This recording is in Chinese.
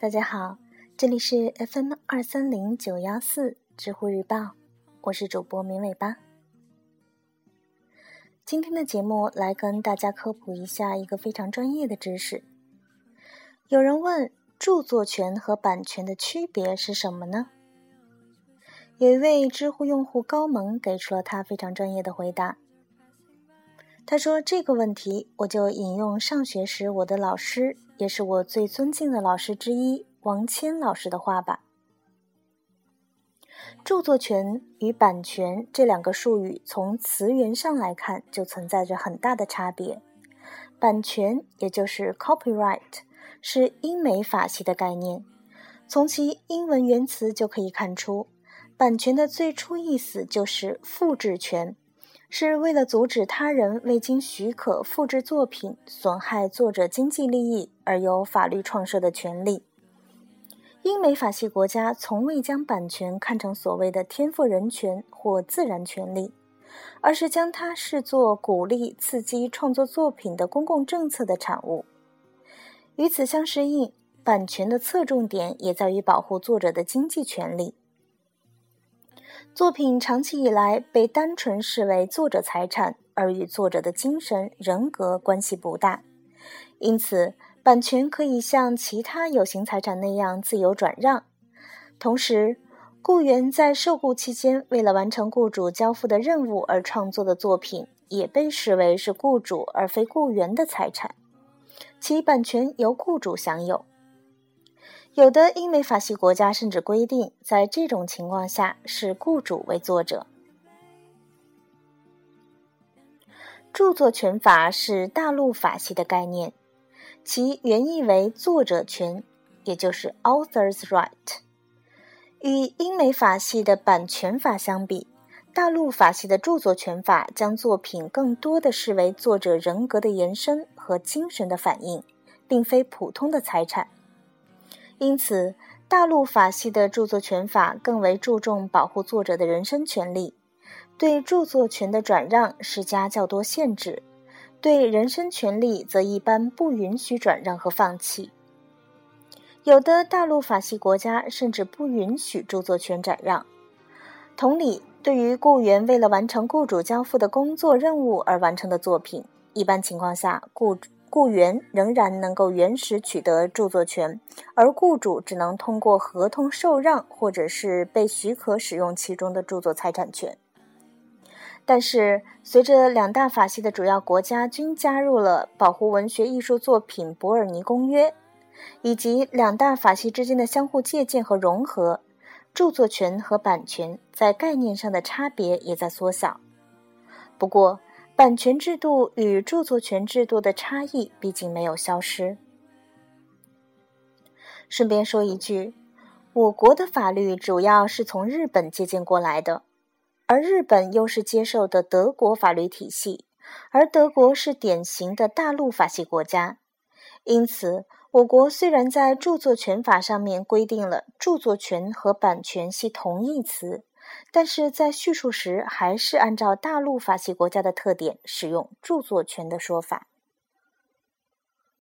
大家好，这里是 FM 二三零九幺四知乎日报，我是主播明尾巴。今天的节目来跟大家科普一下一个非常专业的知识。有人问，著作权和版权的区别是什么呢？有一位知乎用户高萌给出了他非常专业的回答。他说：“这个问题，我就引用上学时我的老师。”也是我最尊敬的老师之一王谦老师的话吧。著作权与版权这两个术语，从词源上来看就存在着很大的差别。版权也就是 copyright，是英美法系的概念，从其英文原词就可以看出，版权的最初意思就是复制权。是为了阻止他人未经许可复制作品，损害作者经济利益而有法律创设的权利。英美法系国家从未将版权看成所谓的天赋人权或自然权利，而是将它视作鼓励、刺激创作作品的公共政策的产物。与此相适应，版权的侧重点也在于保护作者的经济权利。作品长期以来被单纯视为作者财产，而与作者的精神人格关系不大。因此，版权可以像其他有形财产那样自由转让。同时，雇员在受雇期间为了完成雇主交付的任务而创作的作品，也被视为是雇主而非雇员的财产，其版权由雇主享有。有的英美法系国家甚至规定，在这种情况下是雇主为作者。著作权法是大陆法系的概念，其原意为作者权，也就是 author's right。与英美法系的版权法相比，大陆法系的著作权法将作品更多的视为作者人格的延伸和精神的反映，并非普通的财产。因此，大陆法系的著作权法更为注重保护作者的人身权利，对著作权的转让施加较多限制，对人身权利则一般不允许转让和放弃。有的大陆法系国家甚至不允许著作权转让。同理，对于雇员为了完成雇主交付的工作任务而完成的作品，一般情况下，雇主。雇员仍然能够原始取得著作权，而雇主只能通过合同受让或者是被许可使用其中的著作财产权。但是，随着两大法系的主要国家均加入了保护文学艺术作品《伯尔尼公约》，以及两大法系之间的相互借鉴和融合，著作权和版权在概念上的差别也在缩小。不过，版权制度与著作权制度的差异毕竟没有消失。顺便说一句，我国的法律主要是从日本借鉴过来的，而日本又是接受的德国法律体系，而德国是典型的大陆法系国家，因此，我国虽然在著作权法上面规定了著作权和版权系同义词。但是在叙述时，还是按照大陆法系国家的特点使用著作权的说法。